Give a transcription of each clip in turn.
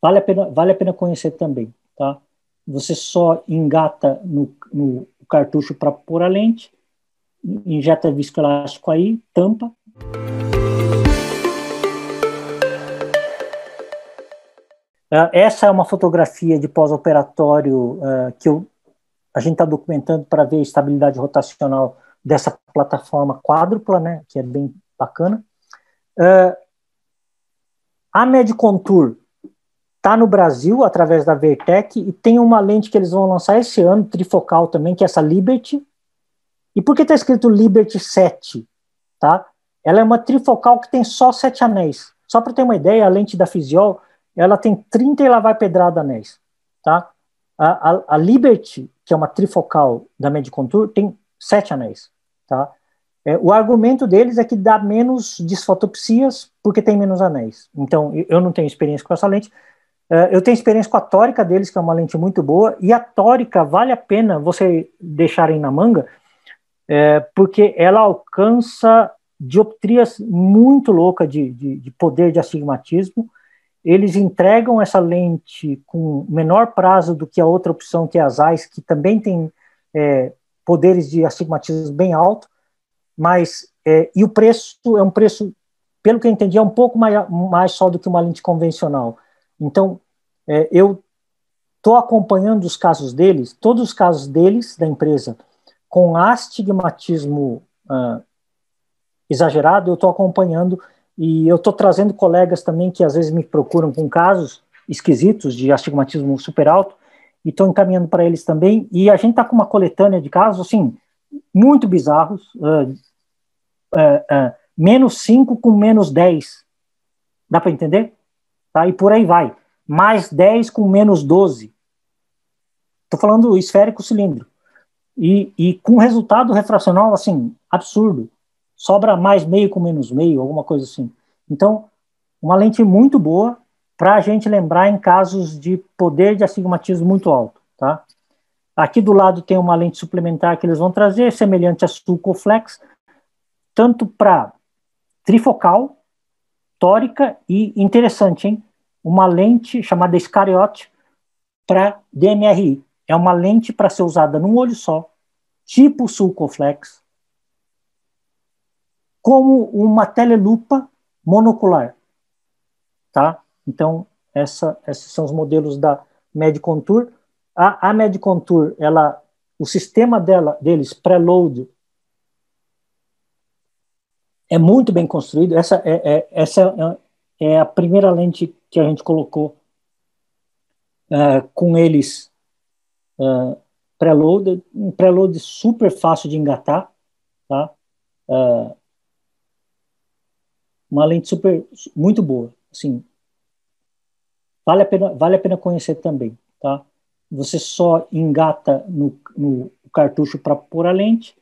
vale a pena, vale a pena conhecer também, tá? Você só engata no, no cartucho para pôr a lente, injeta viscoelástico aí, tampa. Uh, essa é uma fotografia de pós-operatório uh, que eu, a gente está documentando para ver a estabilidade rotacional dessa plataforma quádrupla, né, que é bem bacana. Uh, a Medcontour está no Brasil através da Vertec e tem uma lente que eles vão lançar esse ano, trifocal também, que é essa Liberty. E por que está escrito Liberty 7? Tá? Ela é uma trifocal que tem só sete anéis. Só para ter uma ideia, a lente da Physiol, ela tem 30 e lá vai pedrada anéis. Tá? A, a, a Liberty, que é uma trifocal da Medcontour, tem sete anéis. Tá? É, o argumento deles é que dá menos disfotopsias porque tem menos anéis. Então, eu não tenho experiência com essa lente. É, eu tenho experiência com a tórica deles, que é uma lente muito boa, e a tórica vale a pena você deixarem na manga, é, porque ela alcança dioptrias muito loucas de, de, de, poder de astigmatismo. Eles entregam essa lente com menor prazo do que a outra opção, que é a Zeiss, que também tem é, poderes de astigmatismo bem alto mas é, e o preço é um preço, pelo que eu entendi, é um pouco mais, mais só do que uma lente convencional. Então, é, eu estou acompanhando os casos deles, todos os casos deles, da empresa, com astigmatismo uh, exagerado, eu estou acompanhando e eu estou trazendo colegas também que às vezes me procuram com casos esquisitos de astigmatismo super alto e estou encaminhando para eles também. E a gente está com uma coletânea de casos, assim, muito bizarros, uh, é, é, menos 5 com menos 10. Dá para entender? Tá? E por aí vai. Mais 10 com menos 12. Estou falando esférico cilindro. E, e com resultado refracional, assim, absurdo. Sobra mais meio com menos meio, alguma coisa assim. Então, uma lente muito boa para a gente lembrar em casos de poder de astigmatismo muito alto, tá? Aqui do lado tem uma lente suplementar que eles vão trazer, semelhante a Sulcoflex, tanto para trifocal, tórica e interessante, hein? Uma lente chamada Iscariote para DMRI. É uma lente para ser usada num olho só, tipo Sulcoflex, como uma telelupa monocular, tá? Então, essa, esses são os modelos da Medcontour. A, a Medcontour, ela, o sistema dela, deles, preload, é muito bem construído. Essa é, é essa é, é a primeira lente que a gente colocou uh, com eles uh, preload, um preload super fácil de engatar, tá? Uh, uma lente super muito boa, assim. Vale a pena, vale a pena conhecer também, tá? Você só engata no, no cartucho para pôr a lente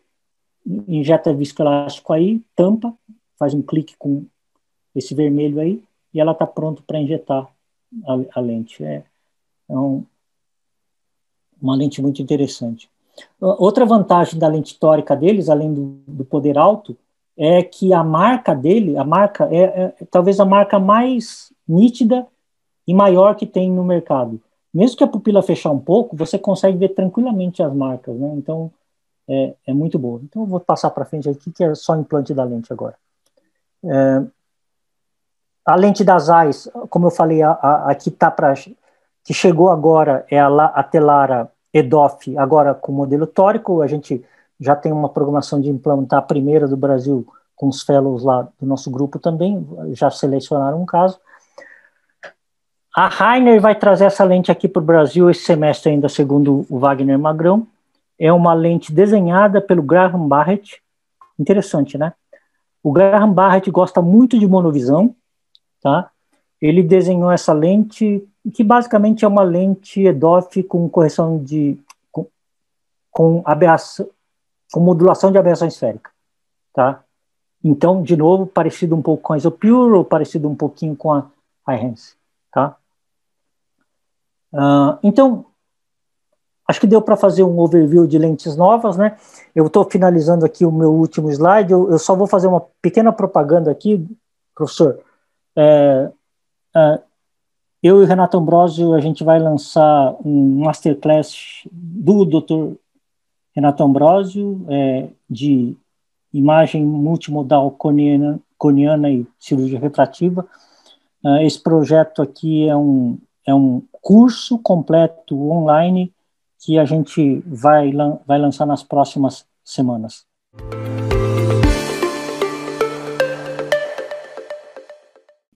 injeta viscoelástico aí, tampa, faz um clique com esse vermelho aí, e ela está pronto para injetar a, a, lente. É, é um, uma lente muito interessante. Outra vantagem da lente tórica deles, além do, do poder alto, é que a marca dele, a marca é, é, talvez a marca mais nítida e maior que tem no mercado. Mesmo que a pupila fechar um pouco, você consegue ver tranquilamente as marcas, né? Então, é, é muito boa. Então eu vou passar para frente aqui, que é só implante da lente agora. É, a lente das AIS, como eu falei, a, a, a que tá para que chegou agora é a, a Telara EDOF, agora com modelo tórico. A gente já tem uma programação de implantar a primeira do Brasil com os fellows lá do nosso grupo também, já selecionaram um caso. A Rainer vai trazer essa lente aqui para o Brasil esse semestre ainda, segundo o Wagner Magrão é uma lente desenhada pelo Graham Barrett. Interessante, né? O Graham Barrett gosta muito de monovisão, tá? Ele desenhou essa lente, que basicamente é uma lente EDOF com correção de. com, com, aberração, com modulação de aberração esférica, tá? Então, de novo, parecido um pouco com a Isopure ou parecido um pouquinho com a iHands, tá? Uh, então, Acho que deu para fazer um overview de lentes novas, né? Eu estou finalizando aqui o meu último slide. Eu, eu, só vou fazer uma pequena propaganda aqui, professor. É, é, eu e o Renato Ambrosio, a gente vai lançar um masterclass do Dr. Renato Ambrosio, é, de imagem multimodal coniana, coniana e cirurgia refrativa. Uh, esse projeto aqui é um, é um curso completo online que a gente vai, vai lançar nas próximas semanas.